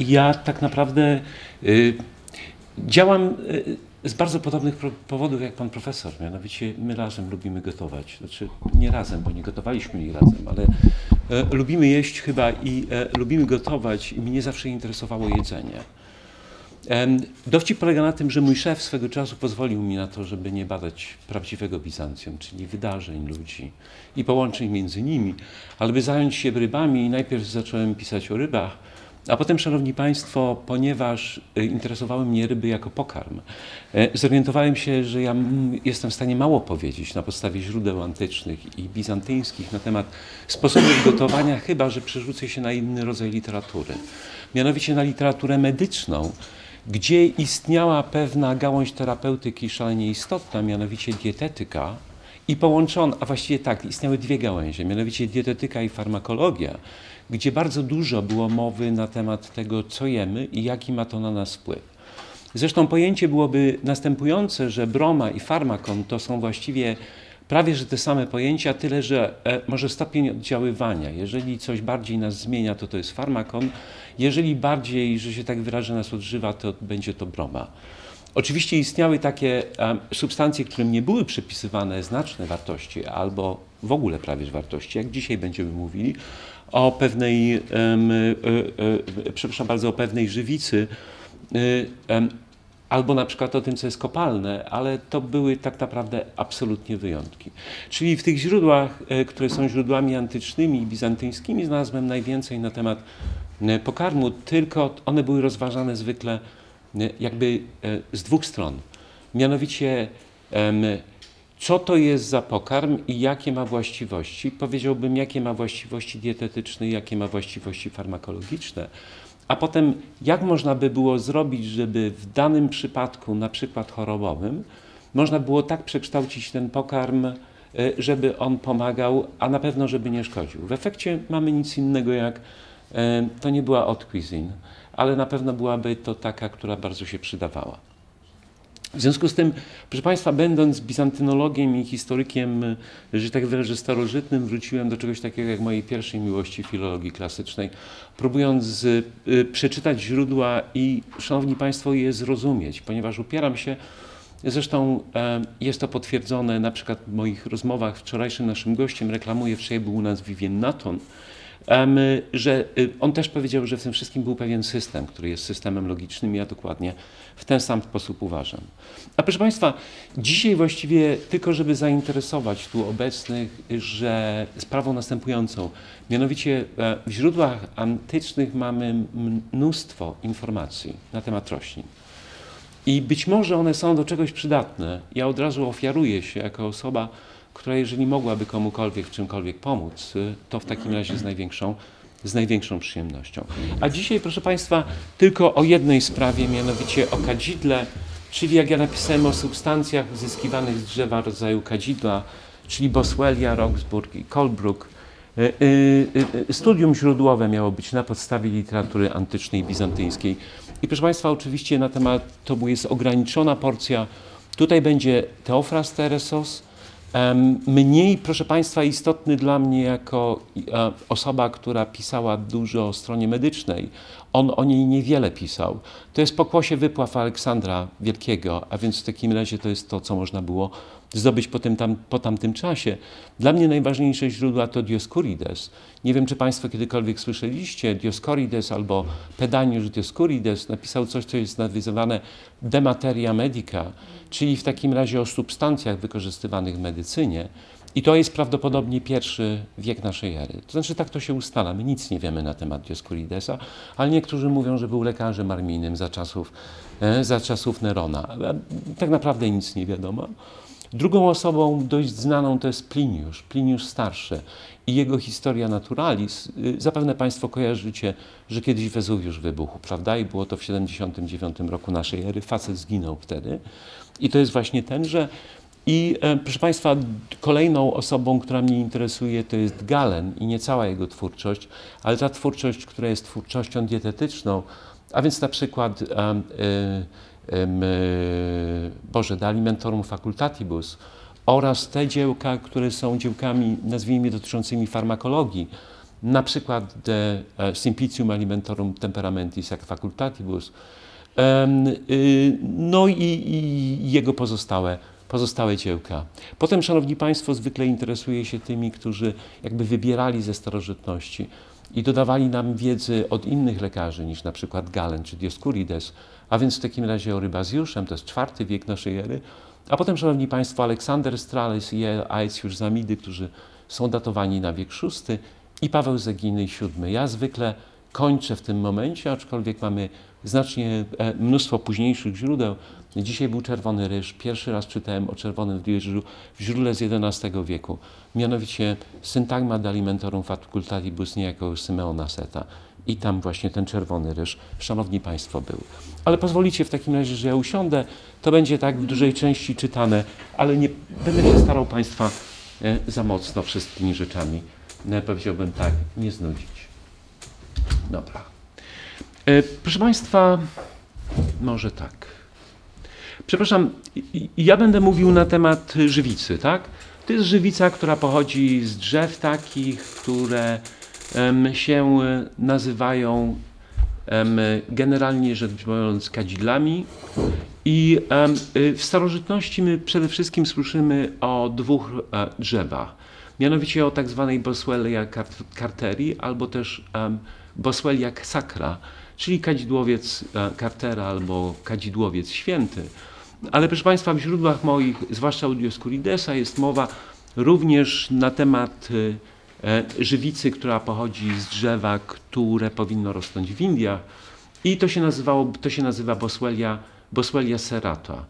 ja tak naprawdę y, działam y, z bardzo podobnych powodów jak pan profesor. Mianowicie my razem lubimy gotować. Znaczy nie razem, bo nie gotowaliśmy nie razem, ale e, lubimy jeść chyba i e, lubimy gotować i mnie zawsze interesowało jedzenie. Dowcip polega na tym, że mój szef swego czasu pozwolił mi na to, żeby nie badać prawdziwego Bizancjum, czyli wydarzeń ludzi i połączeń między nimi, ale by zająć się rybami i najpierw zacząłem pisać o rybach, a potem, Szanowni Państwo, ponieważ e, interesowały mnie ryby jako pokarm, e, zorientowałem się, że ja jestem w stanie mało powiedzieć na podstawie źródeł antycznych i bizantyjskich na temat sposobów gotowania, chyba że przerzucę się na inny rodzaj literatury. Mianowicie na literaturę medyczną, gdzie istniała pewna gałąź terapeutyki szalenie istotna, mianowicie dietetyka, i połączona, a właściwie tak, istniały dwie gałęzie, mianowicie dietetyka i farmakologia, gdzie bardzo dużo było mowy na temat tego, co jemy i jaki ma to na nas wpływ. Zresztą pojęcie byłoby następujące, że broma i farmakon to są właściwie prawie że te same pojęcia, tyle że e, może stopień oddziaływania. Jeżeli coś bardziej nas zmienia, to to jest farmakon. Jeżeli bardziej, że się tak wyrażę, nas odżywa, to będzie to broma. Oczywiście istniały takie substancje, którym nie były przypisywane znaczne wartości albo w ogóle prawie wartości, jak dzisiaj będziemy mówili o pewnej, e, e, przepraszam bardzo, o pewnej żywicy, e, albo na przykład o tym, co jest kopalne, ale to były tak naprawdę absolutnie wyjątki. Czyli w tych źródłach, które są źródłami antycznymi i bizantyjskimi, znalazłem najwięcej na temat pokarmu, tylko one były rozważane zwykle jakby z dwóch stron. Mianowicie, co to jest za pokarm i jakie ma właściwości. Powiedziałbym, jakie ma właściwości dietetyczne jakie ma właściwości farmakologiczne. A potem, jak można by było zrobić, żeby w danym przypadku, na przykład chorobowym, można było tak przekształcić ten pokarm, e, żeby on pomagał, a na pewno, żeby nie szkodził. W efekcie mamy nic innego jak, e, to nie była haute cuisine, ale na pewno byłaby to taka, która bardzo się przydawała. W związku z tym, proszę Państwa, będąc bizantynologiem i historykiem, że tak wyrażę, starożytnym, wróciłem do czegoś takiego jak mojej pierwszej miłości filologii klasycznej, próbując y, przeczytać źródła i, Szanowni Państwo, je zrozumieć, ponieważ upieram się, Zresztą e, jest to potwierdzone na przykład w moich rozmowach. Wczorajszym naszym gościem reklamuje, wczoraj był u nas Vivien Natton, że y, on też powiedział, że w tym wszystkim był pewien system, który jest systemem logicznym i ja dokładnie w ten sam sposób uważam. A proszę Państwa, dzisiaj właściwie tylko, żeby zainteresować tu obecnych, że sprawą następującą, mianowicie e, w źródłach antycznych mamy mnóstwo informacji na temat roślin. I być może one są do czegoś przydatne. Ja od razu ofiaruję się jako osoba, która jeżeli mogłaby komukolwiek w czymkolwiek pomóc, y, to w takim razie z największą, z największą przyjemnością. A dzisiaj, proszę Państwa, tylko o jednej sprawie, mianowicie o kadzidle, czyli jak ja napisałem o substancjach uzyskiwanych z drzewa rodzaju kadzidła, czyli Boswellia, Roxburgh i Colebrook. Y, y, studium źródłowe miało być na podstawie literatury antycznej bizantyjskiej. I proszę Państwa, oczywiście na temat, to jest ograniczona porcja. Tutaj będzie Teofras Teresos, Mniej, proszę Państwa, istotny dla mnie jako e, osoba, która pisała dużo o stronie medycznej. On o niej niewiele pisał. To jest pokłosie wypław Aleksandra Wielkiego, a więc w takim razie to jest to, co można było zdobyć po, tym, tam, po tamtym czasie. Dla mnie najważniejsze źródła to Dioscurides. Nie wiem, czy Państwo kiedykolwiek słyszeliście, Dioscurides albo Pedaniusz Dioscurides napisał coś, co jest nazywane de materia medica, czyli w takim razie o substancjach wykorzystywanych w medycynie. I to jest prawdopodobnie pierwszy wiek naszej ery. To znaczy, tak to się ustala. My nic nie wiemy na temat Dioscuridesa, ale niektórzy mówią, że był lekarzem armijnym za czasów, e, za czasów Nerona. Tak naprawdę nic nie wiadomo. Drugą osobą dość znaną to jest Pliniusz, Pliniusz Starszy i jego historia naturalis. Y, zapewne Państwo kojarzycie, że kiedyś Wezuwiusz wybuchł, prawda? I było to w 79 roku naszej ery. Facet zginął wtedy. I to jest właśnie ten, że i e, proszę Państwa, kolejną osobą, która mnie interesuje, to jest Galen i nie cała jego twórczość, ale ta twórczość, która jest twórczością dietetyczną, a więc na przykład e, e, Boże, de alimentorum facultatibus oraz te dziełka, które są dziełkami, nazwijmy, dotyczącymi farmakologii, na przykład de simplicium alimentorum temperamentis ac facultatibus, no i, i jego pozostałe pozostałe dziełka. Potem, Szanowni Państwo, zwykle interesuje się tymi, którzy jakby wybierali ze starożytności i dodawali nam wiedzy od innych lekarzy niż na przykład Galen czy Dioscurides, a więc w takim razie o Rybazjuszem, to jest czwarty wiek naszej ery, a potem, Szanowni Państwo, Aleksander Strales i Aecjusz Zamidy, którzy są datowani na wiek VI i Paweł Zeginy VII. Ja zwykle kończę w tym momencie, aczkolwiek mamy znacznie e, mnóstwo późniejszych źródeł. Dzisiaj był Czerwony Ryż. Pierwszy raz czytałem o Czerwonym Ryżu w źródle z XI wieku. Mianowicie Syntagma de alimentorum facultatibus niejako Symeona Seta. I tam właśnie ten Czerwony Ryż, Szanowni Państwo, był. Ale pozwolicie w takim razie, że ja usiądę. To będzie tak w dużej części czytane, ale nie będę się starał Państwa e, za mocno wszystkimi rzeczami, no, powiedziałbym tak, nie znudzić. Dobra. E, proszę Państwa, może tak. Przepraszam, ja będę mówił na temat żywicy, tak? To jest żywica, która pochodzi z drzew takich, które się nazywają generalnie rzecz biorąc kadzidlami. I y, w starożytności my przede wszystkim słyszymy o dwóch e, drzewach. Mianowicie o tak zwanej Boswellia carteri albo też Boswellia sacra czyli kadzidłowiec e, Cartera albo kadzidłowiec święty. Ale proszę Państwa, w źródłach moich, zwłaszcza u Dioscuridesa, jest mowa również na temat e, e, żywicy, która pochodzi z drzewa, które powinno rosnąć w Indiach i to się, nazywało, to się nazywa Boswellia, Boswellia serrata.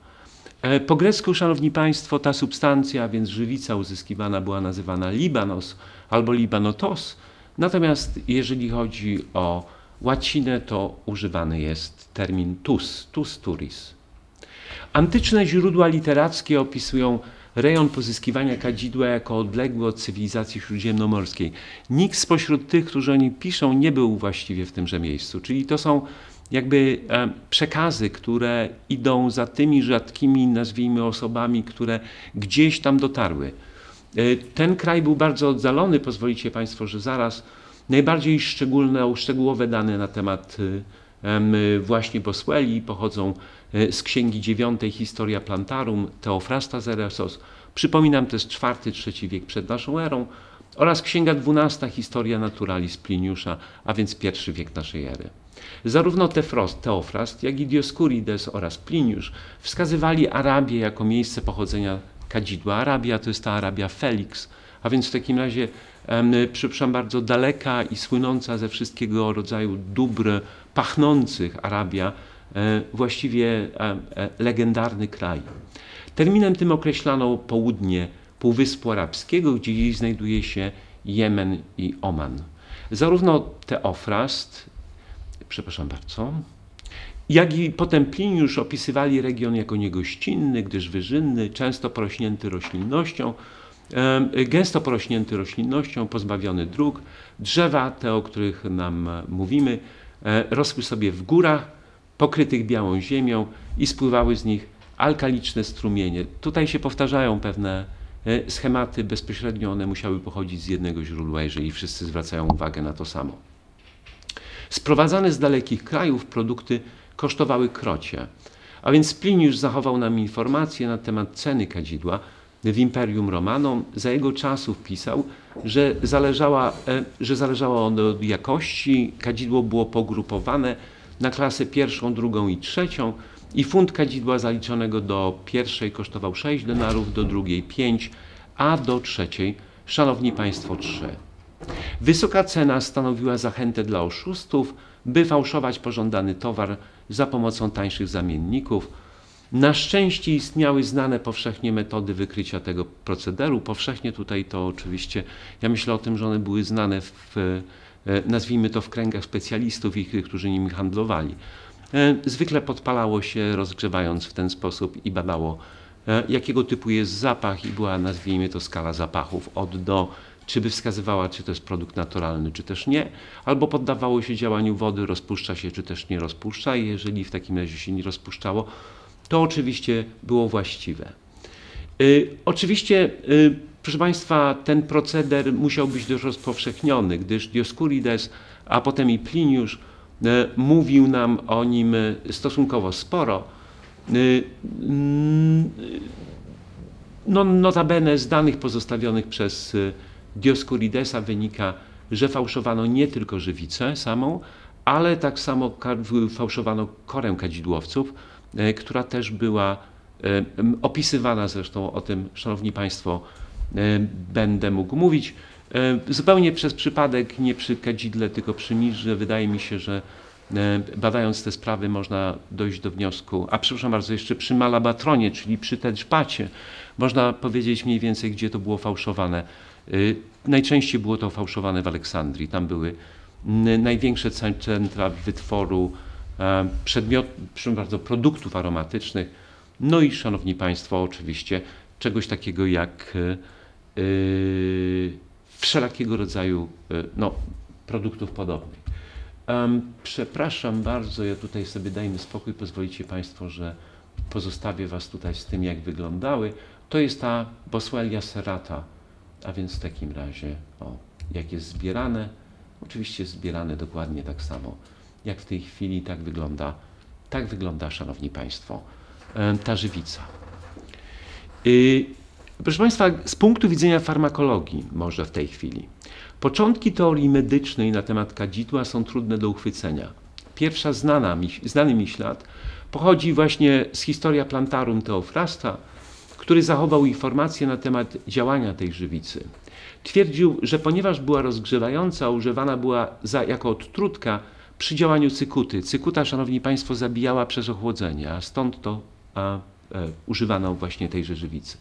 Po grecku, Szanowni Państwo, ta substancja, więc żywica uzyskiwana była nazywana libanos albo libanotos, natomiast jeżeli chodzi o łacinę to używany jest termin tus, tus turis. Antyczne źródła literackie opisują rejon pozyskiwania kadzidła jako odległy od cywilizacji śródziemnomorskiej. Nikt spośród tych, którzy o nim piszą, nie był właściwie w tymże miejscu. Czyli to są jakby e, przekazy, które idą za tymi rzadkimi, nazwijmy, osobami, które gdzieś tam dotarły. E, ten kraj był bardzo oddalony, pozwolicie Państwo, że zaraz Najbardziej szczególne, szczegółowe dane na temat y, właśnie Boswelli pochodzą z księgi dziewiątej Historia Plantarum Teofrasta Zeresos. Przypominam, to jest czwarty-trzeci wiek przed naszą erą oraz księga dwunasta Historia Naturalis Pliniusza, a więc pierwszy wiek naszej ery. Zarówno Tefrost, Teofrast, jak i Dioscurides oraz Pliniusz wskazywali Arabię jako miejsce pochodzenia kadzidła. Arabia to jest ta Arabia Felix, a więc w takim razie przepraszam bardzo, daleka i słynąca ze wszystkiego rodzaju dóbr pachnących Arabia, właściwie e, e, legendarny kraj. Terminem tym określano południe Półwyspu Arabskiego, gdzie dziś znajduje się Jemen i Oman. Zarówno Teofrast, przepraszam bardzo, jak i potem Pliniusz opisywali region jako niegościnny, gdyż wyżynny, często porośnięty roślinnością, gęsto porośnięty roślinnością, pozbawiony dróg. Drzewa, te o których nam mówimy, e, rosły sobie w górach, pokrytych białą ziemią i spływały z nich alkaliczne strumienie. Tutaj się powtarzają pewne e, schematy, bezpośrednio one musiały pochodzić z jednego źródła, jeżeli wszyscy zwracają uwagę na to samo. Sprowadzane z dalekich krajów produkty kosztowały krocie, a więc Pliniusz zachował nam informacje na temat ceny kadzidła, w Imperium Romanom, za jego czasów pisał, że, zależała, e, że zależało ono od jakości, kadzidło było pogrupowane na klasę pierwszą, drugą i trzecią i funt kadzidła zaliczonego do pierwszej kosztował 6 denarów, do drugiej 5, a do trzeciej, szanowni państwo, 3. Wysoka cena stanowiła zachętę dla oszustów, by fałszować pożądany towar za pomocą tańszych zamienników, na szczęście istniały znane powszechnie metody wykrycia tego procederu. Powszechnie tutaj to oczywiście, ja myślę o tym, że one były znane w, nazwijmy to w kręgach specjalistów i którzy nimi handlowali. E, zwykle podpalało się rozgrzewając w ten sposób i badało e, jakiego typu jest zapach i była nazwijmy to skala zapachów od do, czy by wskazywała, czy to jest produkt naturalny, czy też nie, albo poddawało się działaniu wody, rozpuszcza się, czy też nie rozpuszcza i jeżeli w takim razie się nie rozpuszczało, to oczywiście było właściwe. Y, oczywiście y, Proszę Państwa, ten proceder musiał być dość rozpowszechniony, gdyż Dioscurides, a potem i Pliniusz e, mówił nam o nim stosunkowo sporo. No, notabene z danych pozostawionych przez Dioscuridesa wynika, że fałszowano nie tylko żywicę samą, ale tak samo fałszowano korę kadzidłowców, e, która też była e, opisywana zresztą o tym, Szanowni Państwo, e, będę mógł mówić. Zupełnie przez przypadek, nie przy kadzidle, tylko przy mirze, wydaje mi się, że badając te sprawy można dojść do wniosku, a przepraszam bardzo, jeszcze przy Malabatronie, czyli przy Tedżpacie, można powiedzieć mniej więcej, gdzie to było fałszowane. Najczęściej było to fałszowane w Aleksandrii. Tam były największe centra wytworu e, przedmiot, bardzo produktów aromatycznych. No i szanowni Państwo, oczywiście czegoś takiego jak wszelakiego rodzaju yy, no, produktów podobnych. Przepraszam bardzo, ja tutaj sobie dajmy spokój, pozwolicie Państwo, że pozostawię Was tutaj z tym, jak wyglądały. To jest ta Boswellia serrata, a więc w takim razie, o, jak jest zbierane, Oczywiście zbierane dokładnie tak samo, jak w tej chwili tak wygląda, tak wygląda, Szanowni Państwo, ta żywica. Y, proszę Państwa, z punktu widzenia farmakologii może w tej chwili. Początki teorii medycznej na temat kadzidła są trudne do uchwycenia. Pierwsza znana, znany mi ślad pochodzi właśnie z historia plantarum Teofrasta, który zachował informacje na temat działania tej żywicy. Twierdził, że ponieważ była rozgrzewająca, używana była za, jako odtrutka przy działaniu cykuty. Cykuta, szanowni państwo, zabijała przez ochłodzenie, a stąd to a, e, używano właśnie tej żywicy.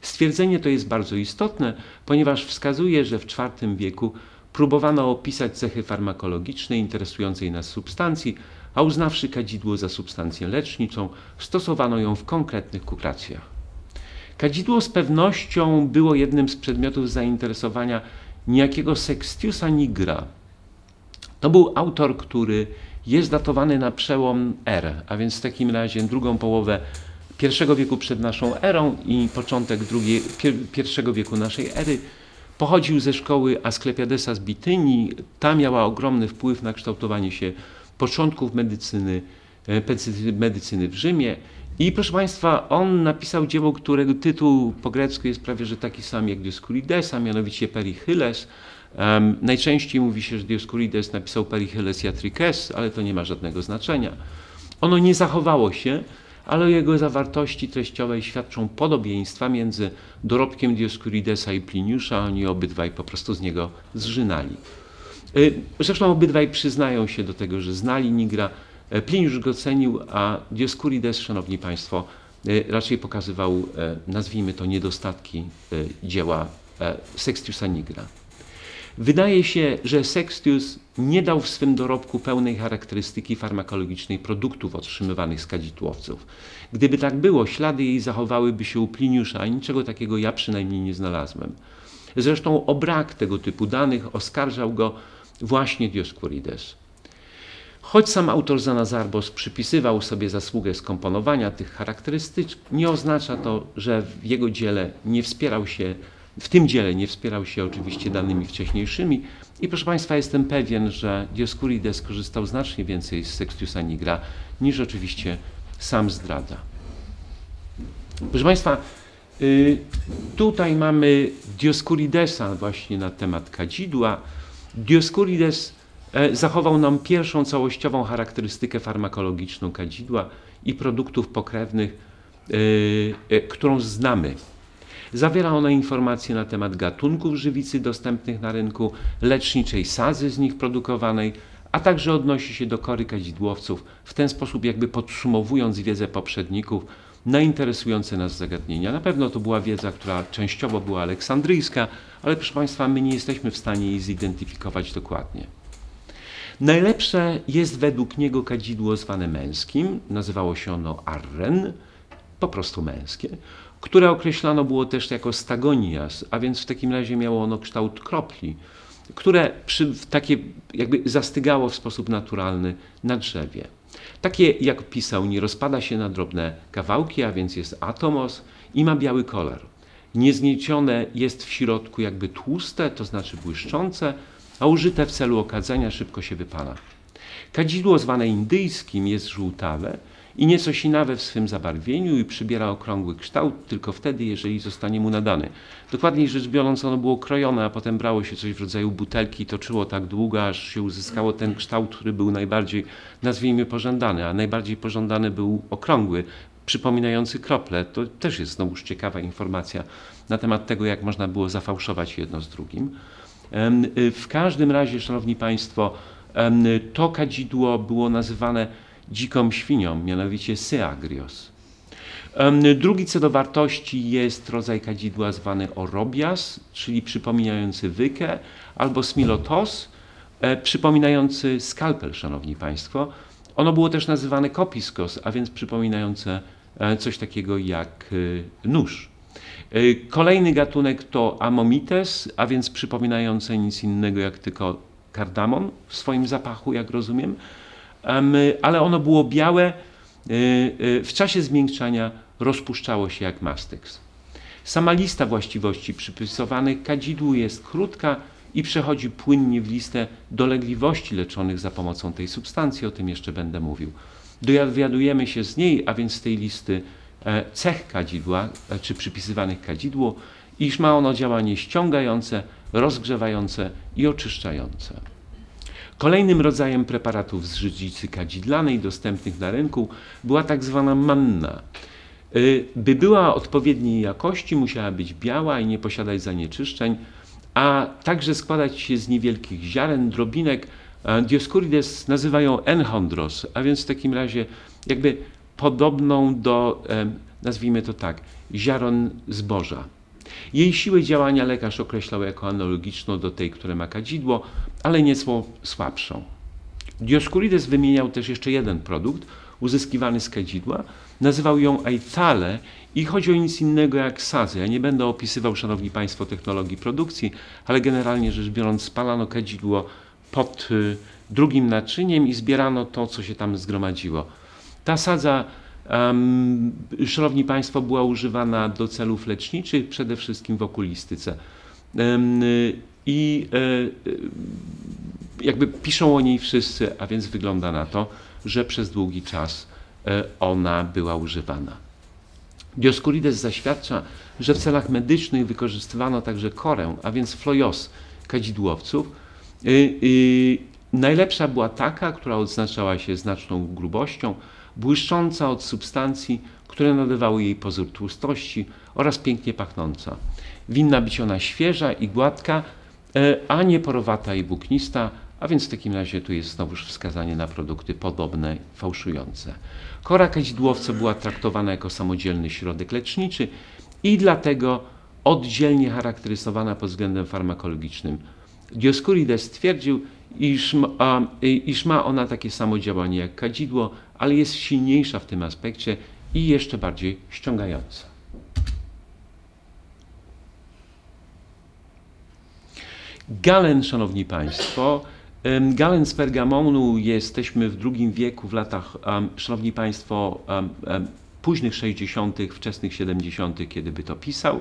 Stwierdzenie to jest bardzo istotne, ponieważ wskazuje, że w IV wieku próbowano opisać cechy farmakologiczne interesującej nas substancji, a uznawszy kadzidło za substancję leczniczą, stosowano ją w konkretnych kukracjach. Kadzidło z pewnością było jednym z przedmiotów zainteresowania niejakiego Sextiusa Nigra. To był autor, który jest datowany na przełom R, a więc w takim razie drugą połowę I wieku przed naszą erą i początek drugiej, pierwszego wieku naszej ery. Pochodził ze szkoły Asklepiadesa z Bitynii. Ta miała ogromny wpływ na kształtowanie się początków medycyny, e, medycyny w Rzymie. I proszę Państwa, on napisał dzieło, którego tytuł po grecku jest prawie że taki sam jak Dioscurides, mianowicie Perichyles. Um, najczęściej mówi się, że Dioscurides napisał Perichyles Iatrikes, ale to nie ma żadnego znaczenia. Ono nie zachowało się, ale jego zawartości treściowej świadczą podobieństwa między dorobkiem Dioscuridesa i Pliniusza. Oni obydwaj po prostu z niego zżynali. Y, zresztą obydwaj przyznają się do tego, że znali Nigra, E, Pliniusz go cenił, a Dioscurides, szanowni państwo, e, raczej pokazywał, nazwijmy to, niedostatki dzieła Sextiusa Nigra. Wydaje się, że Sextius nie dał w swym dorobku pełnej charakterystyki farmakologicznej produktów otrzymywanych z kadzidłowców. Gdyby tak było, ślady jej zachowałyby się u Pliniusza, a niczego takiego ja przynajmniej nie znalazłem. Zresztą o brak tego typu danych oskarżał go właśnie Dioscurides. Choć sam autor Zanazarbos przypisywał sobie zasługę skomponowania tych charakterystyk, nie oznacza to, że w jego dziele nie wspierał się, w tym dziele nie wspierał się oczywiście danymi wcześniejszymi i proszę Państwa jestem pewien, że Dioscurides korzystał znacznie więcej z Sextiusa Nigra niż oczywiście sam zdradza. Proszę Państwa, y, tutaj mamy Dioscuridesa właśnie na temat kadzidła. Dioscurides E, zachował nam pierwszą całościową charakterystykę farmakologiczną kadzidła i produktów pokrewnych, e, e, którą znamy. Zawiera ona informacje na temat gatunków żywicy dostępnych na rynku, leczniczej sadzy z nich produkowanej, a także odnosi się do kory kadzidłowców, w ten sposób jakby podsumowując wiedzę poprzedników na interesujące nas zagadnienia. Na pewno to była wiedza, która częściowo była aleksandryjska, ale proszę Państwa, my nie jesteśmy w stanie jej zidentyfikować dokładnie. Najlepsze jest według niego kadzidło zwane męskim, nazywało się ono arren, po prostu męskie, które określano było też jako stagonias, a więc w takim razie miało ono kształt kropli, które przy, takie jakby zastygało w sposób naturalny na drzewie. Takie, jak pisał, nie rozpada się na drobne kawałki, a więc jest atomos i ma biały kolor. niezniecione jest w środku jakby tłuste, to znaczy błyszczące, a użyte w celu okadzenia szybko się wypala. Kadzidło zwane indyjskim jest żółtawe i nieco sinawe w swym zabarwieniu i przybiera okrągły kształt tylko wtedy, jeżeli zostanie mu nadany. Dokładniej rzecz biorąc, ono było krojone, a potem brało się coś w rodzaju butelki i toczyło tak długo, aż się uzyskało ten kształt, który był najbardziej, nazwijmy, pożądany, a najbardziej pożądany był okrągły, przypominający krople. To też jest znowuż ciekawa informacja na temat tego, jak można było zafałszować jedno z drugim. Y, w każdym razie, Szanowni Państwo, to kadzidło było nazywane dziką świnią, mianowicie Seagrios. Drugi co do wartości jest rodzaj kadzidła zwany orobias, czyli przypominający wykę, albo smilotos, e, przypominający skalpel, szanowni państwo. Ono było też nazywane kopiskos, a więc przypominające e, coś takiego jak e, nóż. Kolejny gatunek to amomites, a więc przypominające nic innego jak tylko kardamon w swoim zapachu, jak rozumiem ale ono było białe, e, e, w czasie zmiękczania rozpuszczało się jak mastyks. Sama lista właściwości przypisywanych kadzidłu jest krótka i przechodzi płynnie w listę dolegliwości leczonych za pomocą tej substancji, o tym jeszcze będę mówił. Dowiadujemy się z niej, a więc z tej listy e, cech kadzidła, czy przypisywanych kadzidłu, iż ma ono działanie ściągające, rozgrzewające i oczyszczające. Kolejnym rodzajem preparatów z żydzicy kadzidlanej dostępnych na rynku była tak zwana manna. Y, by była odpowiedniej jakości, musiała być biała i nie posiadać zanieczyszczeń, a także składać się z niewielkich ziaren, drobinek. Dioscurides nazywa ją enchondros, a więc w takim razie jakby podobną do, nazwijmy to tak, ziaron zboża. Jej siłę działania lekarz określał jako analogiczną do tej, które ma kadzidło, ale nieco słabszą. Dioscurides wymieniał też jeszcze jeden produkt uzyskiwany z kadzidła. Nazywał ją aitale i chodzi o nic innego jak sazy. Ja nie będę opisywał, szanowni państwo, technologii produkcji, ale generalnie rzecz biorąc spalano kadzidło pod y, drugim naczyniem i zbierano to, co się tam zgromadziło. Ta sadza Um, szanowni Państwo, była używana do celów leczniczych, przede wszystkim w okulistyce. Um, I e, jakby piszą o niej wszyscy, a więc wygląda na to, że przez długi czas e, ona była używana. Dioscurides zaświadcza, że w celach medycznych wykorzystywano także korę, a więc flojos kadzidłowców. Najlepsza była taka, która odznaczała się znaczną grubością, błyszcząca od substancji, które nadawały jej pozór tłustości oraz pięknie pachnąca. Winna być ona świeża i gładka, e, a nie porowata i włóknista, a więc w takim razie tu jest znowuż wskazanie na produkty podobne, fałszujące. Kora kadzidłowca była traktowana jako samodzielny środek leczniczy i dlatego oddzielnie charakteryzowana pod względem farmakologicznym. Dioscurides stwierdził, iż, a, iż ma ona takie samo działanie jak kadzidło, ale jest silniejsza w tym aspekcie i jeszcze bardziej ściągająca. Galen, szanowni państwo, galen z pergamonu jesteśmy w II wieku, w latach, szanowni państwo, późnych 60., wczesnych 70., kiedy by to pisał.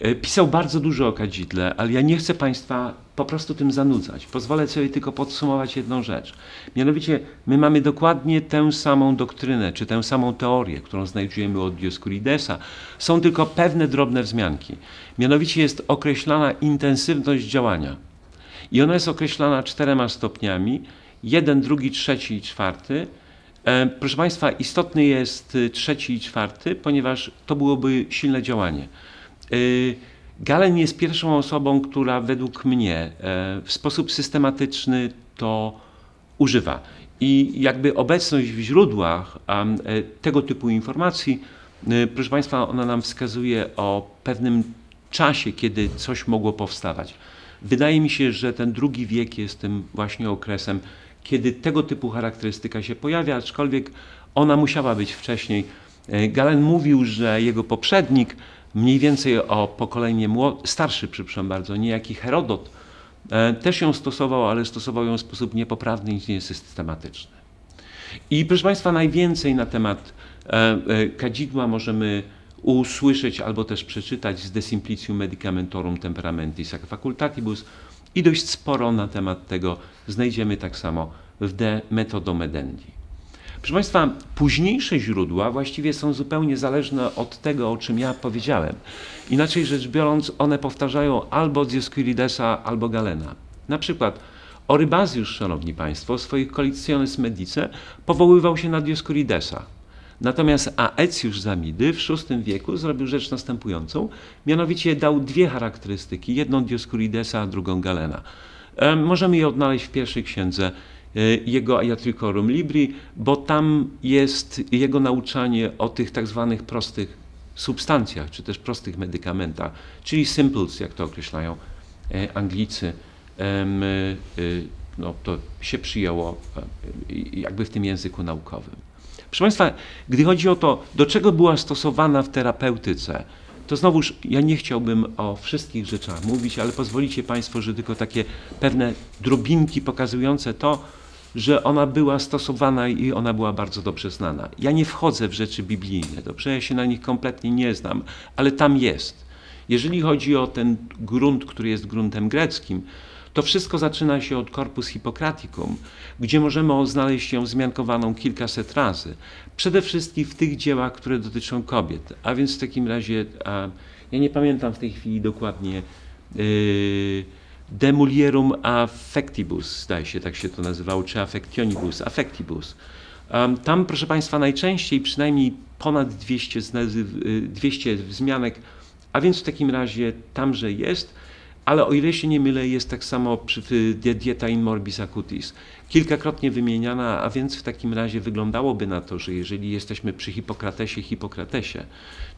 E, pisał bardzo dużo o kadzidle, ale ja nie chcę Państwa po prostu tym zanudzać. Pozwolę sobie tylko podsumować jedną rzecz. Mianowicie, my mamy dokładnie tę samą doktrynę, czy tę samą teorię, którą znajdujemy od Dioscuridesa. Są tylko pewne drobne wzmianki. Mianowicie jest określana intensywność działania. I ona jest określana czterema stopniami. Jeden, drugi, trzeci i czwarty. E, proszę Państwa, istotny jest trzeci i czwarty, ponieważ to byłoby silne działanie. Galen jest pierwszą osobą, która według mnie e, w sposób systematyczny to używa. I jakby obecność w źródłach e, tego typu informacji, y, proszę Państwa, ona nam wskazuje o pewnym czasie, kiedy coś mogło powstawać. Wydaje mi się, że ten drugi wiek jest tym właśnie okresem, kiedy tego typu charakterystyka się pojawia, aczkolwiek ona musiała być wcześniej. E, Galen mówił, że jego poprzednik mniej więcej o pokolenie starszy, przepraszam bardzo, niejaki Herodot, e, też ją stosował, ale stosował ją w sposób niepoprawny i niesystematyczny. I proszę Państwa, najwięcej na temat e, e, kadzidła możemy usłyszeć albo też przeczytać z De Simplicium Medicamentorum Temperamentis ac Facultatibus i dość sporo na temat tego znajdziemy tak samo w De Methodo Medendi. Proszę Państwa, późniejsze źródła właściwie są zupełnie zależne od tego, o czym ja powiedziałem. Inaczej rzecz biorąc, one powtarzają albo Dioscuridesa, albo Galena. Na przykład Orybazjusz, Szanowni Państwo, w swoich Collectiones Medice powoływał się na Dioscuridesa. Natomiast Aecjusz Zamidy w VI wieku zrobił rzecz następującą, mianowicie dał dwie charakterystyki, jedną Dioscuridesa, a drugą Galena. Możemy je odnaleźć w pierwszej księdze e, jego Iatricorum Libri, bo tam jest jego nauczanie o tych tak zwanych prostych substancjach, czy też prostych medykamentach, czyli simples, jak to określają e, Anglicy. E, no, to się przyjęło jakby w tym języku naukowym. Proszę Państwa, gdy chodzi o to, do czego była stosowana w terapeutyce, to znowuż ja nie chciałbym o wszystkich rzeczach mówić, ale pozwolicie Państwo, że tylko takie pewne drobinki pokazujące to, że ona była stosowana i ona była bardzo dobrze znana. Ja nie wchodzę w rzeczy biblijne, dobrze, ja się na nich kompletnie nie znam, ale tam jest. Jeżeli chodzi o ten grunt, który jest gruntem greckim, to wszystko zaczyna się od Corpus Hippocraticum, gdzie możemy znaleźć ją zmiankowaną kilkaset razy. Przede wszystkim w tych dziełach, które dotyczą kobiet. A więc w takim razie, a, ja nie pamiętam w tej chwili dokładnie, yy, De mulierum affectibus, zdaje się, tak się to nazywało, czy affectionibus, affectibus. Tam, proszę Państwa, najczęściej przynajmniej ponad 200, 200 wzmianek, a więc w takim razie tamże jest, ale o ile się nie mylę, jest tak samo przy dieta in morbis acutis. Kilkakrotnie wymieniana, a więc w takim razie wyglądałoby na to, że jeżeli jesteśmy przy Hipokratesie, Hipokratesie,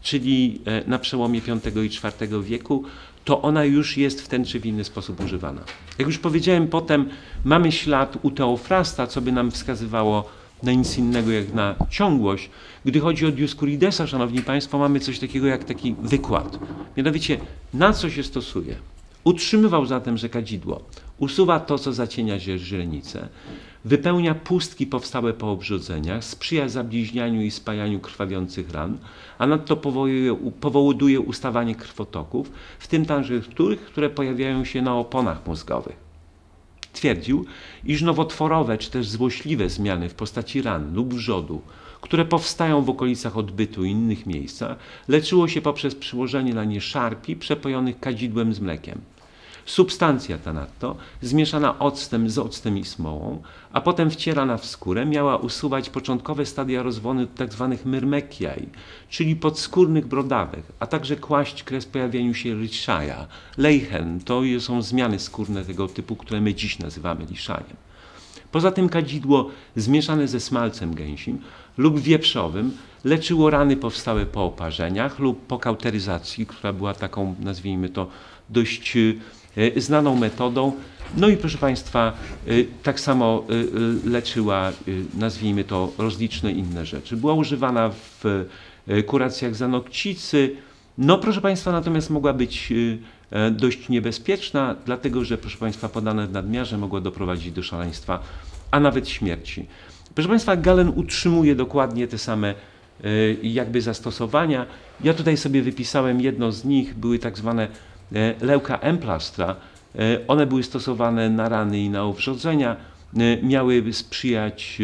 czyli e, na przełomie V i IV wieku, to ona już jest w ten czy w inny sposób używana. Jak już powiedziałem, potem mamy ślad u Teofrasta, co by nam wskazywało na nic innego jak na ciągłość. Gdy chodzi o Dioscuridesa, szanowni państwo, mamy coś takiego jak taki wykład. Mianowicie, na co się stosuje? Utrzymywał zatem, że kadzidło usuwa to, co zacienia źrenicę, wypełnia pustki powstałe po obrzodzeniach, sprzyja zabliźnianiu i spajaniu krwawiących ran, a nadto powoduje, powoduje ustawanie krwotoków, w tym także tych, które pojawiają się na oponach mózgowych. Twierdził, iż nowotworowe czy też złośliwe zmiany w postaci ran lub wrzodu które powstają w okolicach odbytu i innych miejscach, leczyło się poprzez przyłożenie na nie szarpi przepojonych kadzidłem z mlekiem. Substancja ta nadto, zmieszana octem z octem i smołą, a potem wcierana w skórę, miała usuwać początkowe stadia rozwonu tzw. Tak myrmekiaj, czyli podskórnych brodawek, a także kłaść kres pojawieniu się liszaja. Leichen to są zmiany skórne tego typu, które my dziś nazywamy liszaniem. Poza tym kadzidło zmieszane ze smalcem gęsim lub wieprzowym leczyło rany powstałe po oparzeniach lub po kauteryzacji, która była taką, nazwijmy to, dość znaną metodą. No i proszę Państwa, e, tak samo e, leczyła, nazwijmy to, rozliczne inne rzeczy. Była używana w kuracjach zanokcicy. No proszę Państwa, natomiast mogła być dość niebezpieczna, dlatego że, proszę Państwa, podane w nadmiarze mogła doprowadzić do szaleństwa, a nawet śmierci. Proszę Państwa, Galen utrzymuje dokładnie te same jakby zastosowania. Ja tutaj sobie wypisałem jedno z nich, były tak zwane E, leuka emplastra, e, one były stosowane na rany i na owrzodzenia, e, miały sprzyjać,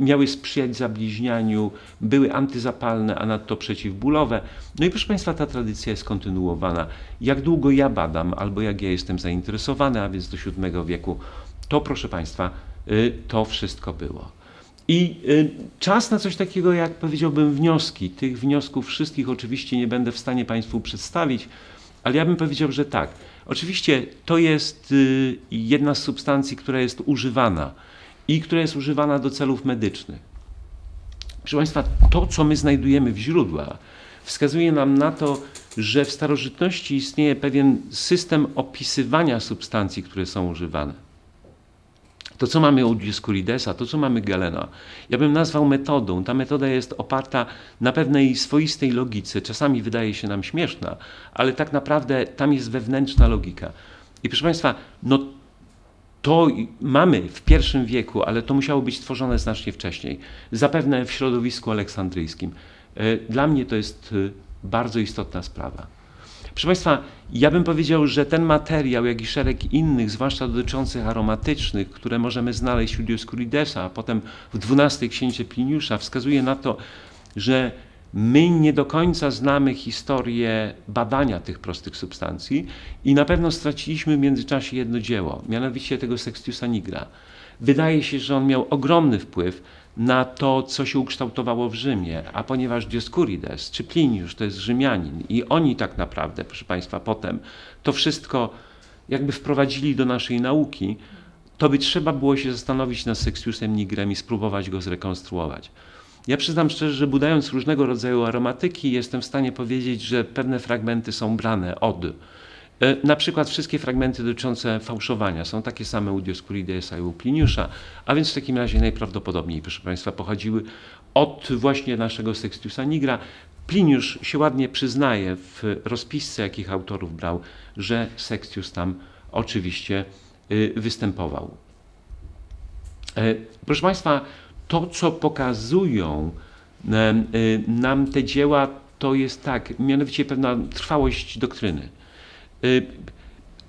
miały sprzyjać zabliźnianiu, były antyzapalne, a nadto przeciwbólowe. No i proszę Państwa, ta tradycja jest kontynuowana. Jak długo ja badam, albo jak ja jestem zainteresowany, a więc do VII wieku, to proszę Państwa, to wszystko było. I czas na coś takiego, jak powiedziałbym, wnioski. Tych wniosków wszystkich oczywiście nie będę w stanie Państwu przedstawić, ale ja bym powiedział, że tak. Oczywiście to jest y, jedna z substancji, która jest używana i która jest używana do celów medycznych. Proszę Państwa, to, co my znajdujemy w źródłach, wskazuje nam na to, że w starożytności istnieje pewien system opisywania substancji, które są używane. To, co mamy u Dioscuridesa, to, co mamy Galena, ja bym nazwał metodą. Ta metoda jest oparta na pewnej swoistej logice. Czasami wydaje się nam śmieszna, ale tak naprawdę tam jest wewnętrzna logika. I proszę Państwa, no to mamy w pierwszym wieku, ale to musiało być tworzone znacznie wcześniej. Zapewne w środowisku aleksandryjskim. E, dla mnie to jest Bardzo istotna sprawa. Proszę Państwa, ja bym powiedział, że ten materiał, jak i szereg innych, zwłaszcza dotyczących aromatycznych, które możemy znaleźć u Dioscuridesa, a potem w XII księcie Pliniusza, wskazuje na to, że my nie do końca znamy historię badania tych prostych substancji i na pewno straciliśmy w międzyczasie jedno dzieło, mianowicie tego Sextiusa Nigra. Wydaje się, że on miał ogromny wpływ na to, co się ukształtowało w Rzymie, a ponieważ Dioscurides czy Pliniusz to jest Rzymianin i oni tak naprawdę, proszę Państwa, potem to wszystko jakby wprowadzili do naszej nauki, to by trzeba było się zastanowić nad Sextiusem Nigrem i spróbować go zrekonstruować. Ja przyznam szczerze, że budając różnego rodzaju aromatyki, jestem w stanie powiedzieć, że pewne fragmenty są brane od. E, na przykład wszystkie fragmenty dotyczące fałszowania są takie same u Dioscuridesa i u Pliniusza, a więc w takim razie najprawdopodobniej, proszę Państwa, pochodziły od właśnie naszego Sextiusa Nigra. Pliniusz się ładnie przyznaje w rozpisce, jakich autorów brał, że Sextius tam oczywiście y, występował. E, proszę Państwa, to, co pokazują e, nam te dzieła, to jest tak, mianowicie pewna trwałość doktryny. E,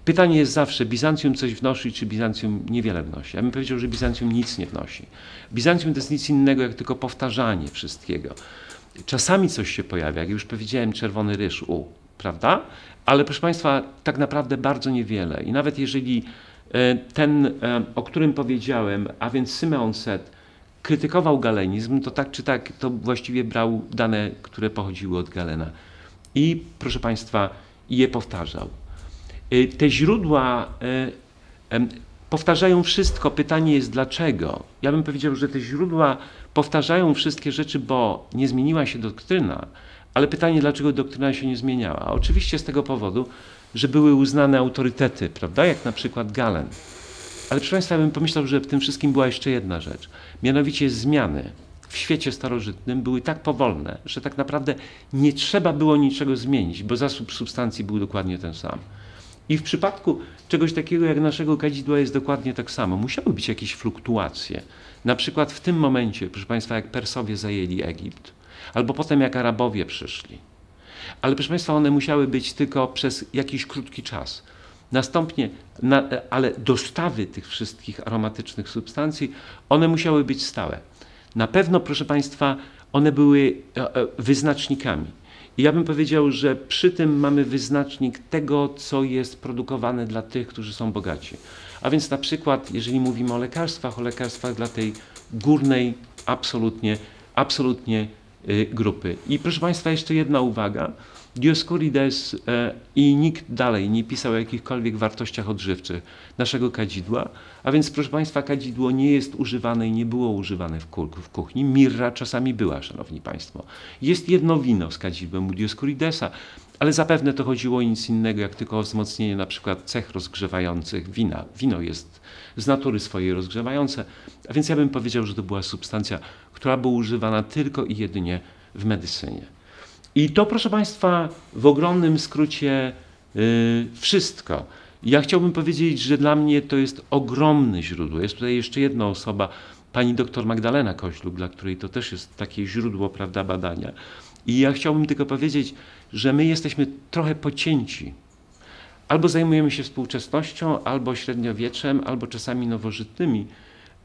pytanie jest zawsze, Bizancjum coś wnosi, czy Bizancjum niewiele wnosi? Ja bym powiedział, że Bizancjum nic nie wnosi. Bizancjum to jest nic innego, jak tylko powtarzanie wszystkiego. Czasami coś się pojawia, jak już powiedziałem, czerwony ryż, u, prawda? Ale proszę Państwa, tak naprawdę bardzo niewiele. I nawet jeżeli e, ten, o którym powiedziałem, a więc Symeon Set, krytykował galenizm, to tak czy tak to właściwie brał dane, które pochodziły od Galena. I proszę Państwa, je powtarzał. Y, te źródła y, powtarzają wszystko. Pytanie jest dlaczego. Ja bym powiedział, że te źródła powtarzają wszystkie rzeczy, bo nie zmieniła się doktryna, ale pytanie, dlaczego doktryna się nie zmieniała. Oczywiście z tego powodu, że były uznane autorytety, prawda, jak na przykład Galen. Ale proszę Państwa, ja bym pomyślał, że w tym wszystkim była jeszcze jedna rzecz. Mianowicie zmiany w świecie starożytnym były tak powolne, że tak naprawdę nie trzeba było niczego zmienić, bo zasób substancji był dokładnie ten sam. I w przypadku czegoś takiego jak naszego kadzidła jest dokładnie tak samo. Musiały być jakieś fluktuacje. Na przykład w tym momencie, proszę Państwa, jak Persowie zajęli Egipt, albo potem jak Arabowie przyszli. Ale proszę Państwa, one musiały być tylko przez jakiś krótki czas. Następnie, na, ale dostawy tych wszystkich aromatycznych substancji, one musiały być stałe. Na pewno, proszę Państwa, one były e, e, wyznacznikami. I ja bym powiedział, że przy tym mamy wyznacznik tego, co jest produkowane dla tych, którzy są bogaci. A więc na przykład, jeżeli mówimy o lekarstwach, o lekarstwach dla tej górnej, absolutnie, absolutnie grupy. I proszę Państwa, jeszcze jedna uwaga. Dioscurides e, i nikt dalej nie pisał o jakichkolwiek wartościach odżywczych naszego kadzidła, a więc proszę Państwa, kadzidło nie jest używane i nie było używane w, kuchni. Mirra czasami była, Szanowni Państwo. Jest jedno wino z kadzidłem u Dioscuridesa, ale zapewne to chodziło o nic innego, jak tylko o wzmocnienie na przykład cech rozgrzewających wina. Wino jest z natury swojej rozgrzewające, a więc ja bym powiedział, że to była substancja, która była używana tylko i jedynie w medycynie. I to, proszę Państwa, w ogromnym skrócie yy, wszystko. Ja chciałbym powiedzieć, że dla mnie to jest ogromne źródło. Jest tutaj jeszcze jedna osoba, pani doktor Magdalena Kośluk, dla której to też jest takie źródło prawda, badania. I ja chciałbym tylko powiedzieć, że my jesteśmy trochę pocięci. Albo zajmujemy się współczesnością, albo średniowieczem, albo czasami nowożytnymi,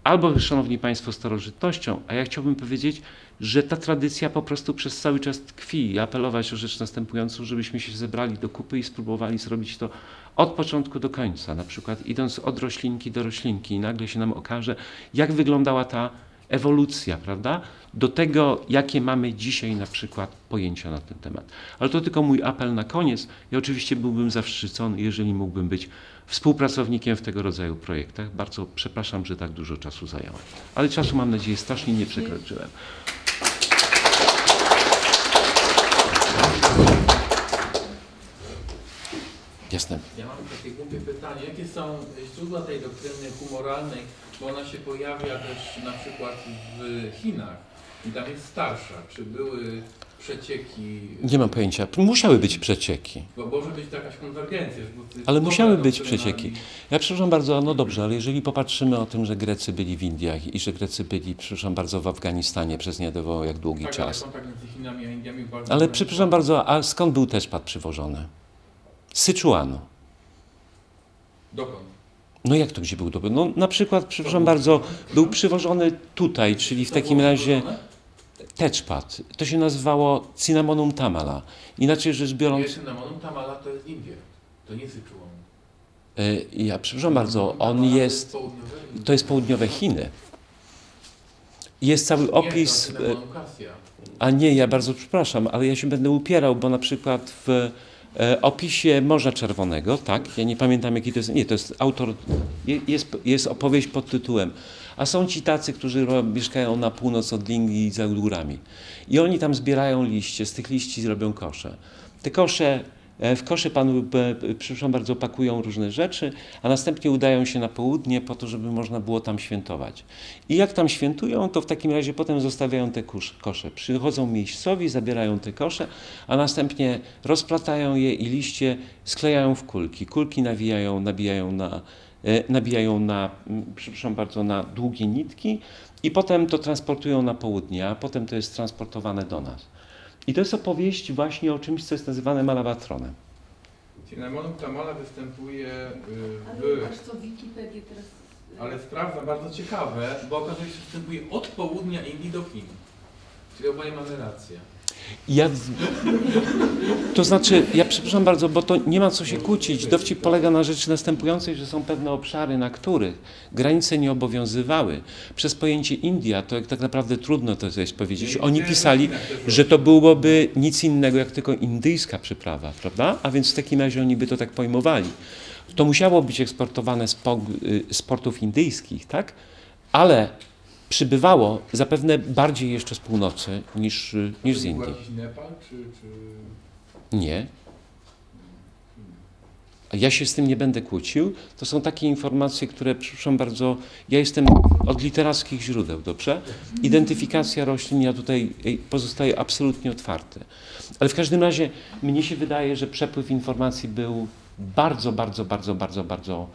albo, szanowni państwo, starożytnością. A ja chciałbym powiedzieć, że ta tradycja po prostu przez cały czas tkwi i apelować o rzecz następującą, żebyśmy się zebrali do kupy i spróbowali zrobić to od początku do końca, na przykład idąc od roślinki do roślinki i nagle się nam okaże, jak wyglądała ta ewolucja, prawda? Do tego, jakie mamy dzisiaj na przykład pojęcia na ten temat. Ale to tylko mój apel na koniec. Ja oczywiście byłbym zaszczycony, jeżeli mógłbym być współpracownikiem w tego rodzaju projektach. Bardzo przepraszam, że tak dużo czasu zajęło. Ale czasu mam nadzieję strasznie nie przekroczyłem. Jestem. Ja mam takie głupie pytanie. Jakie są źródła tej doktryny humoralnej? Bo ona się pojawia też na przykład w Chinach i tam jest starsza. Czy były przecieki? Nie mam pojęcia. Musiały być przecieki. Bo może być jakaś konwergencja. Ale musiały być przecieki. Ja przepraszam bardzo, no dobrze, ale jeżeli popatrzymy o tym, że Grecy byli w Indiach i że Grecy byli, przepraszam bardzo, w Afganistanie przez nie jak długi tak, czas. Ale Chinami Indiami bardzo... Ale przepraszam bardzo, a skąd był teczpad przywożony? Syczuanu. Dokąd? No jak to gdzie był dobry? No na przykład, przepraszam bardzo, był przywożony tutaj, czyli w takim razie teczpad. To się nazywało Cinnamonum tamala. Inaczej rzecz biorąc, Nie, cynamonum tamala to jest Indie. To nie Syczuan. y, ja przepraszam bardzo, on jest, To jest południowe Chiny. Jest cały opis, cynamonum cassia. a nie, ja bardzo przepraszam, ale ja się będę upierał, bo na przykład w e, opisie Morza Czerwonego, tak, ja nie pamiętam jaki to jest, nie, to jest autor, je- jest, jest opowieść pod tytułem, a są ci tacy, którzy mieszkają na północ od Lingi za górami i oni tam zbierają liście, z tych liści robią kosze. Te kosze, e, w kosze panu, e, przepraszam bardzo, pakują różne rzeczy, a następnie udają się na południe po to, żeby można było tam świętować. I jak tam świętują, to w takim razie potem zostawiają te kosze. Przychodzą miejscowi, zabierają te kosze, a następnie rozplatają je i liście sklejają w kulki. Kulki nawijają, nabijają na, e, nabijają na, przepraszam bardzo, na długie nitki i potem to transportują na południe, a potem to jest transportowane do nas. I to jest opowieść właśnie o czymś, co jest nazywane malabatronem. Cynamonum tamala występuje y, Ale w... aż co Wikipedię teraz... Ale sprawdza bardzo ciekawe, bo okazuje się, że występuje od południa Indii do Chin. Czyli oboje mamy rację. Ja, to znaczy, ja przepraszam bardzo, bo to nie ma co się kłócić. Dowcip polega na rzeczy następującej, że są pewne obszary, na których granice nie obowiązywały. Przez pojęcie India, to jak tak naprawdę trudno to jest powiedzieć. Oni pisali, że to byłoby nic innego jak tylko indyjska przyprawa, prawda? A więc w takim razie oni by to tak pojmowali. To musiało być eksportowane z, pog- y, z portów indyjskich, tak? Ale przybywało zapewne bardziej jeszcze z północy niż, y, niż z Indii. Nepal, czy... czy... Nie. Ja się z tym nie będę kłócił. To są takie informacje, które, przepraszam bardzo, ja jestem od literackich źródeł, dobrze? Identyfikacja roślin, ja tutaj ej, pozostaję absolutnie otwarty. Ale w każdym razie mnie się wydaje, że przepływ informacji był bardzo, bardzo, bardzo, bardzo, bardzo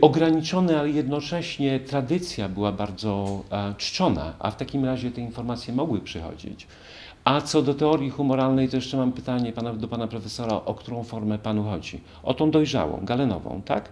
ograniczony, ale jednocześnie tradycja była bardzo e, czczona, a w takim razie te informacje mogły przychodzić. A co do teorii humoralnej, to jeszcze mam pytanie pana, do pana profesora, o którą formę panu chodzi? O tą dojrzałą, galenową, tak?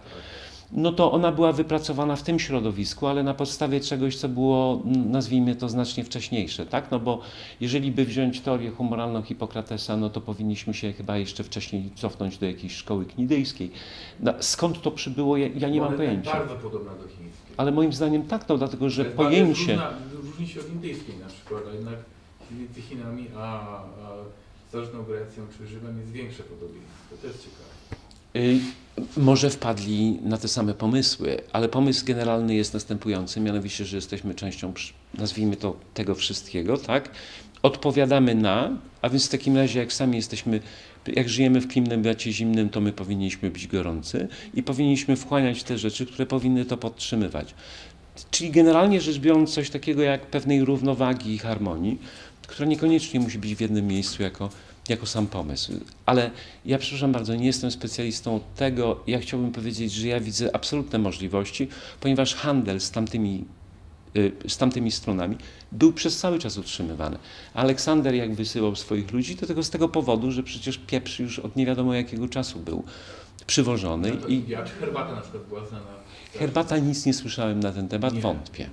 No to ona była wypracowana w tym środowisku, ale na podstawie czegoś, co było, nazwijmy to, znacznie wcześniejsze, tak? No bo jeżeli by wziąć teorię humoralną Hipokratesa, no to powinniśmy się chyba jeszcze wcześniej cofnąć do jakiejś szkoły knidyjskiej. No, skąd to przybyło, ja, ja nie mam pojęcia. bardzo podobna do chińskiej. Ale moim zdaniem tak, no dlatego, że pojęcie... Różna, różni się od indyjskiej na przykład, a jednak między Chinami a, a starożytną Grecją czy Rzymem jest większe podobieństwo. To jest ciekawe. Y, Może wpadli na te same pomysły, ale pomysł generalny jest następujący, mianowicie, że jesteśmy częścią, nazwijmy to, tego wszystkiego, tak? Odpowiadamy na, a więc w takim razie, jak sami jesteśmy, jak żyjemy w klimacie zimnym, to my powinniśmy być gorący i powinniśmy wchłaniać te rzeczy, które powinny to podtrzymywać. Czyli generalnie rzecz biorąc, coś takiego jak pewnej równowagi i harmonii, która niekoniecznie musi być w jednym miejscu jako, jako sam pomysł. Ale ja, przepraszam bardzo, nie jestem specjalistą tego. Ja chciałbym powiedzieć, że ja widzę absolutne możliwości, ponieważ handel z tamtymi, y, z tamtymi stronami był przez cały czas utrzymywany. Aleksander, jak wysyłał swoich ludzi, to tylko z tego powodu, że przecież pieprz już od nie wiadomo jakiego czasu był przywożony. No I czy herbata na przykład była znana. herbata nic nie słyszałem na ten temat, Nie. wątpię.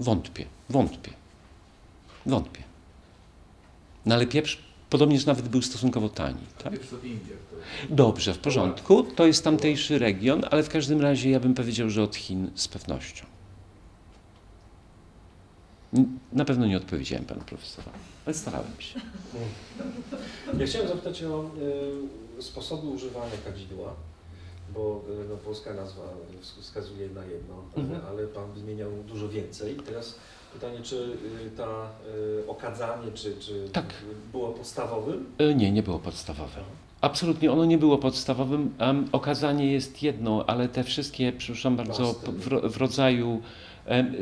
Wątpię, wątpię, wątpię. No ale pieprz podobnież nawet był stosunkowo tani. Tak? Dobrze, w porządku. To jest tamtejszy region, ale w każdym razie ja bym powiedział, że od Chin z pewnością. Na pewno nie odpowiedziałem panu profesorowi, ale starałem się. Ja chciałem zapytać o y, sposoby używania kadzidła, bo y, no, polska nazwa wsk- wskazuje na jedno, Mhm. ale, ale Pan wymieniał dużo więcej. Teraz pytanie, czy y, ta y, okadzanie, czy, czy Tak. było podstawowym? E, Nie, nie było podstawowe. Absolutnie ono nie było podstawowym. Okazanie jest jedno, ale te wszystkie, przepraszam bardzo, w, w rodzaju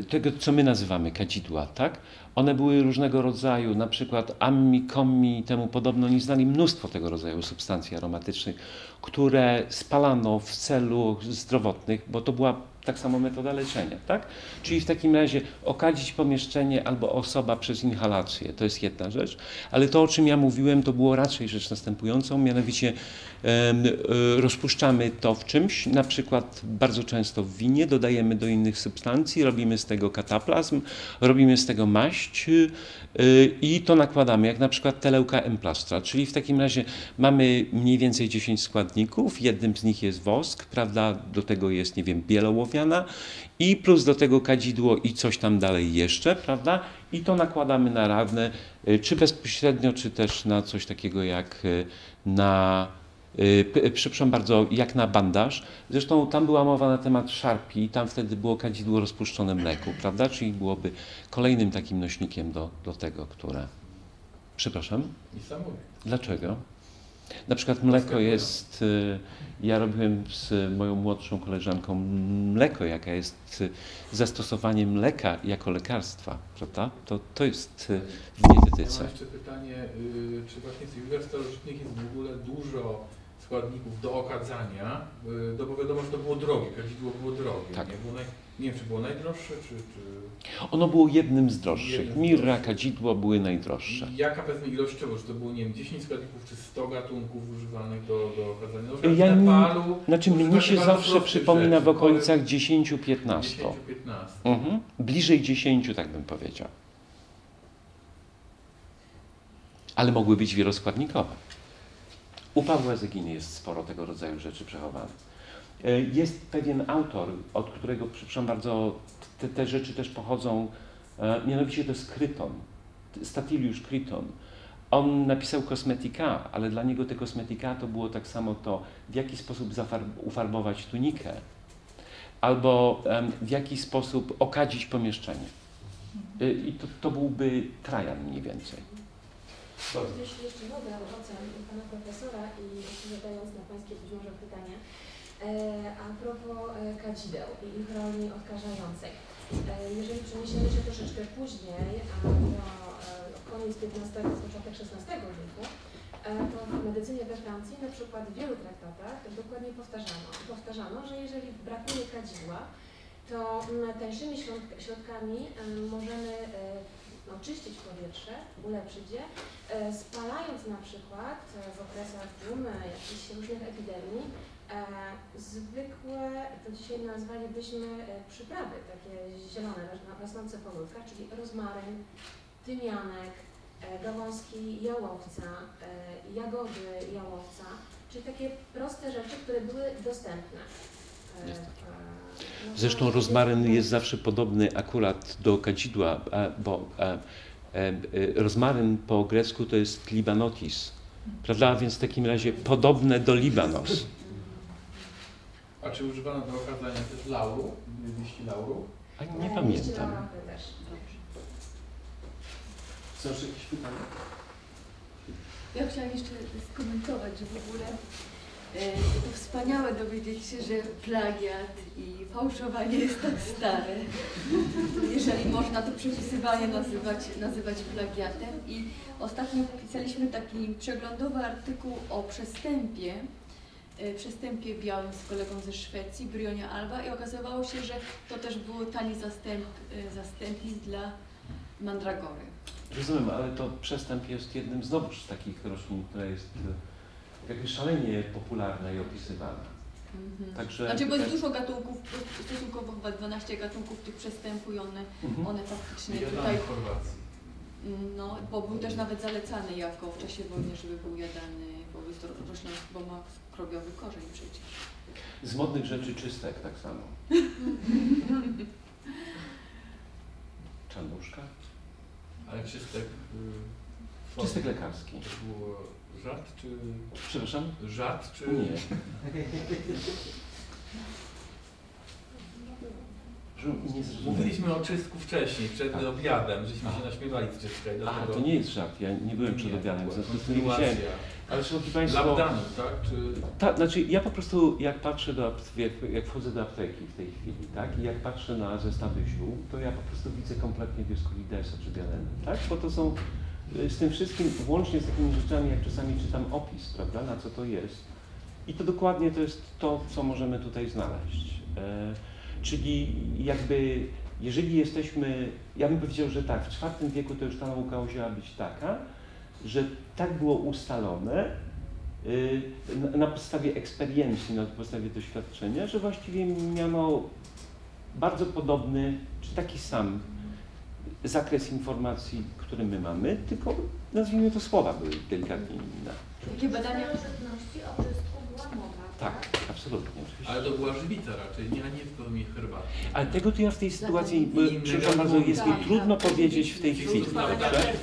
tego, co my nazywamy kadzidła, tak? One były różnego rodzaju, na przykład ammi, kommi i temu podobno. Oni znali mnóstwo tego rodzaju substancji aromatycznych, które spalano w celu zdrowotnych, bo to była Tak samo metoda leczenia, tak? Czyli w takim razie okadzić pomieszczenie albo osoba przez inhalację, to jest jedna rzecz, ale to o czym ja mówiłem to było raczej rzecz następującą, mianowicie e, rozpuszczamy to w czymś, na przykład bardzo często w winie, dodajemy do innych substancji, robimy z tego kataplazm, robimy z tego maść e, i to nakładamy, jak na przykład teleuka emplastra, czyli w takim razie mamy mniej więcej 10 składników, jednym z nich jest wosk, prawda, do tego jest, nie wiem, i plus do tego kadzidło i coś tam dalej jeszcze, prawda, i to nakładamy na radne, e, czy bezpośrednio, czy też na coś takiego jak na Y, przepraszam bardzo, jak na bandaż. Zresztą tam była mowa na temat szarpi, tam wtedy było kadzidło rozpuszczone mleku, prawda? Czyli byłoby kolejnym takim nośnikiem do, do tego, które... Przepraszam? Dlaczego? Na przykład mleko jest, y, ja robiłem z moją młodszą koleżanką mleko, jaka jest y, zastosowanie mleka jako lekarstwa, prawda? To, to jest w dietetyce. Ja mam jeszcze pytanie, czy właśnie z ilość starożytnych jest w ogóle dużo składników do okadzania, y, no bo wiadomo, że to było drogie, kadzidło było drogie. Tak. Nie, było naj, nie wiem, czy było najdroższe, czy... czy... Ono było jednym z droższych. Jednym Mirra, kadzidło były najdroższe. Jaka powiedzmy ilościowo, czy to było, nie wiem, 10 składników, czy 100 gatunków używanych do, do okadzania? No, ja Nepalu, znaczy mnie się zawsze przypomina w okolicach 10-15. 10-15. Mhm. Bliżej 10, tak bym powiedział. Ale mogły być wieloskładnikowe. U Pawła Zeginy jest sporo tego rodzaju rzeczy przechowanych. E, jest pewien autor, od którego, przepraszam bardzo, te, te rzeczy też pochodzą, e, mianowicie to jest Kryton, Statiliusz Kryton. On napisał kosmetika, ale dla niego te kosmetika to było tak samo to, w jaki sposób ufarbować tunikę, albo w jaki sposób okadzić pomieszczenie. E, I to, to byłby trajan mniej więcej. Jeśli jeszcze mogę, ocen pana profesora i odpowiadając na pańskie być może pytania, e, a propos e, kadzideł i ich roli odkażającej. E, jeżeli przeniesiemy się troszeczkę później, a do koniec XV, początek XVI wieku, to w medycynie we Francji na przykład w wielu traktatach dokładnie powtarzano, powtarzano że jeżeli brakuje kadzidła, to tańszymi środkami możemy oczyścić powietrze, ulepszyć je, e, spalając na przykład e, w okresach dżumy, jakichś różnych epidemii, e, zwykłe, to dzisiaj nazwalibyśmy przyprawy, takie zielone, rosnące po ludkach, czyli rozmaryn, tymianek, gałązki jałowca, jagody jałowca, czyli takie proste rzeczy, które były dostępne. Zresztą rozmaryn jest zawsze podobny akurat do kadzidła, bo rozmaryn po grecku to jest libanotis, prawda? Więc w takim razie podobne do libanos. A czy używano do okazania też lauru, liści lauru? A nie pamiętam. Są jeszcze jakieś pytania? Ja chciałam jeszcze skomentować, że w ogóle E, to wspaniałe dowiedzieć się, że plagiat i fałszowanie jest tak stare, jeżeli można to przepisywanie nazywać, nazywać plagiatem. I ostatnio pisaliśmy taki przeglądowy artykuł o przestępie, e, przestępie białym z kolegą ze Szwecji, Brionia Alba i okazywało się, że to też było tani zastęp, e, zastępnik dla mandragory. Rozumiem, ale to przestęp jest jednym znowuż z takich roślin, która jest jakby szalenie popularna i opisywana. Mhm. Także, znaczy, bo jest dużo gatunków, stosunkowo chyba 12 gatunków tych przestępu i one, mhm. one faktycznie tutaj... No, bo był też nawet zalecany jako w czasie wojny, żeby był jadany, bo jest to roślina, bo ma krowiowy korzeń przecież. Z modnych rzeczy czystek tak samo. Czarnuszka? Ale czystek... Y, czystek lekarski. To było żart czy... Przepraszam? Żart czy... Nie. Mówiliśmy o czystku wcześniej, przed tak. obiadem, żeśmy się naśmiewali z czystka. A, to nie jest żart, ja nie byłem przed obiadem, w związku z tym nie widziałem. Ale szanowni Państwo... Labdanu, tak? Czy... Tak, znaczy ja po prostu jak patrzę do jak, jak wchodzę do apteki w tej chwili, tak? I jak patrzę na zestawy ziół, to ja po prostu widzę kompletnie Dioscoridesa czy Bialenę, tak? Bo to są z tym wszystkim, włącznie z takimi rzeczami, jak czasami czytam opis, prawda, na co to jest. I to dokładnie to jest to, co możemy tutaj znaleźć. E, Czyli jakby, jeżeli jesteśmy, ja bym powiedział, że tak, w IV wieku to już ta nauka musiała być taka, że tak było ustalone na- na podstawie eksperiencji, na podstawie doświadczenia, że właściwie miano bardzo podobny, czy taki sam zakres informacji, który my mamy, tylko nazwijmy to słowa były delikatnie inne. Takie badania starożytności o czystku była mowa. Tak, absolutnie, oczywiście. Ale to była żywica raczej, nie, a nie w formie herbaty. Ale tego to ja w tej sytuacji, przepraszam bardzo, jest mi tak, trudno tak. powiedzieć w tej chwili, tak, dobrze?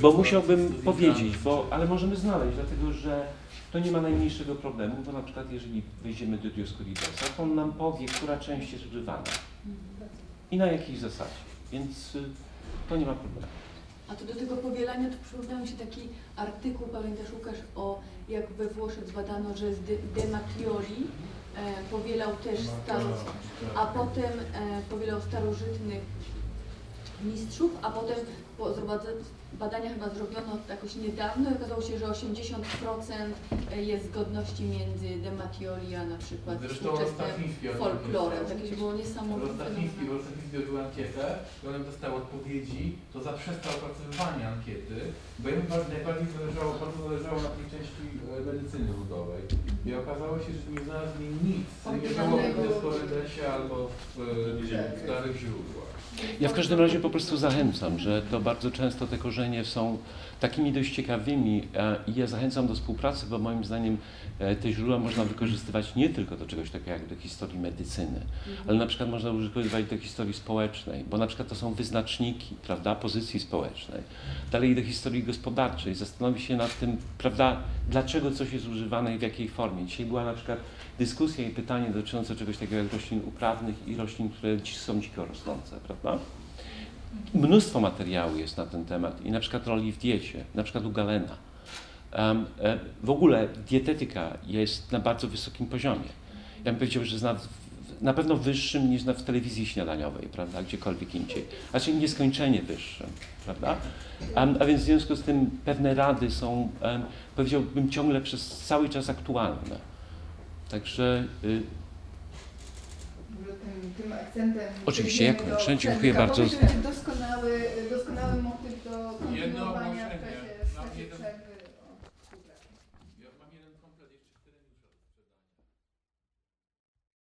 Bo musiałbym powiedzieć, bo, ale możemy znaleźć, dlatego że to nie ma najmniejszego problemu, bo na przykład jeżeli wejdziemy do Dioscoridesa, to on nam powie, która część jest używana i na jakiej zasadzie, więc y, to nie ma problemu. A to do tego powielania to przypomniał mi się taki artykuł, pamiętasz Łukasz, o jak we Włoszech zbadano, że z De, De Matrioli e, powielał też staro, a potem e, powielał starożytnych mistrzów, a potem po badania chyba zrobiono jakoś niedawno i okazało się, że 80% jest zgodności między De Matrioli a na przykład Zresztą współczesnym folklorem. Takie było niesamowite. Bo Rostafiński robił ankietę i on dostał odpowiedzi, to zaprzestał opracowywania ankiety, bo jemu bardzo, najbardziej zależało, bardzo zależało na tej części e, medycyny ludowej. I okazało się, że nie znalazli nic, nie było w Dyskorydesie albo w, e, w starych źródłach. Ja w każdym razie po prostu zachęcam, że to bardzo często te korzenie są takimi dość ciekawymi i ja zachęcam do współpracy, bo moim zdaniem e, te źródła można wykorzystywać nie tylko do czegoś takiego jak do historii medycyny, ale na przykład można używać do historii społecznej, bo na przykład to są wyznaczniki, prawda, pozycji społecznej. Dalej do historii gospodarczej, zastanowić się nad tym, prawda, dlaczego coś jest używane i w jakiej formie. Dzisiaj była na przykład dyskusja i pytanie dotyczące czegoś takiego jak roślin uprawnych i roślin, które są dziko rosnące, prawda? Mnóstwo materiału jest na ten temat i na przykład roli w diecie, na przykład u Galena. E, w ogóle dietetyka jest na bardzo wysokim poziomie. Ja bym powiedział, że jest na, pewno wyższym niż na, w telewizji śniadaniowej, prawda, gdziekolwiek indziej. Znaczy nieskończenie wyższym, prawda? A, a więc w związku z tym pewne rady są, em, powiedziałbym, ciągle przez cały czas aktualne. Także y, tym, tym akcentem. Oczywiście, ja kończę. Dziękuję bardzo. To doskonały, doskonały motyw do kontynuowania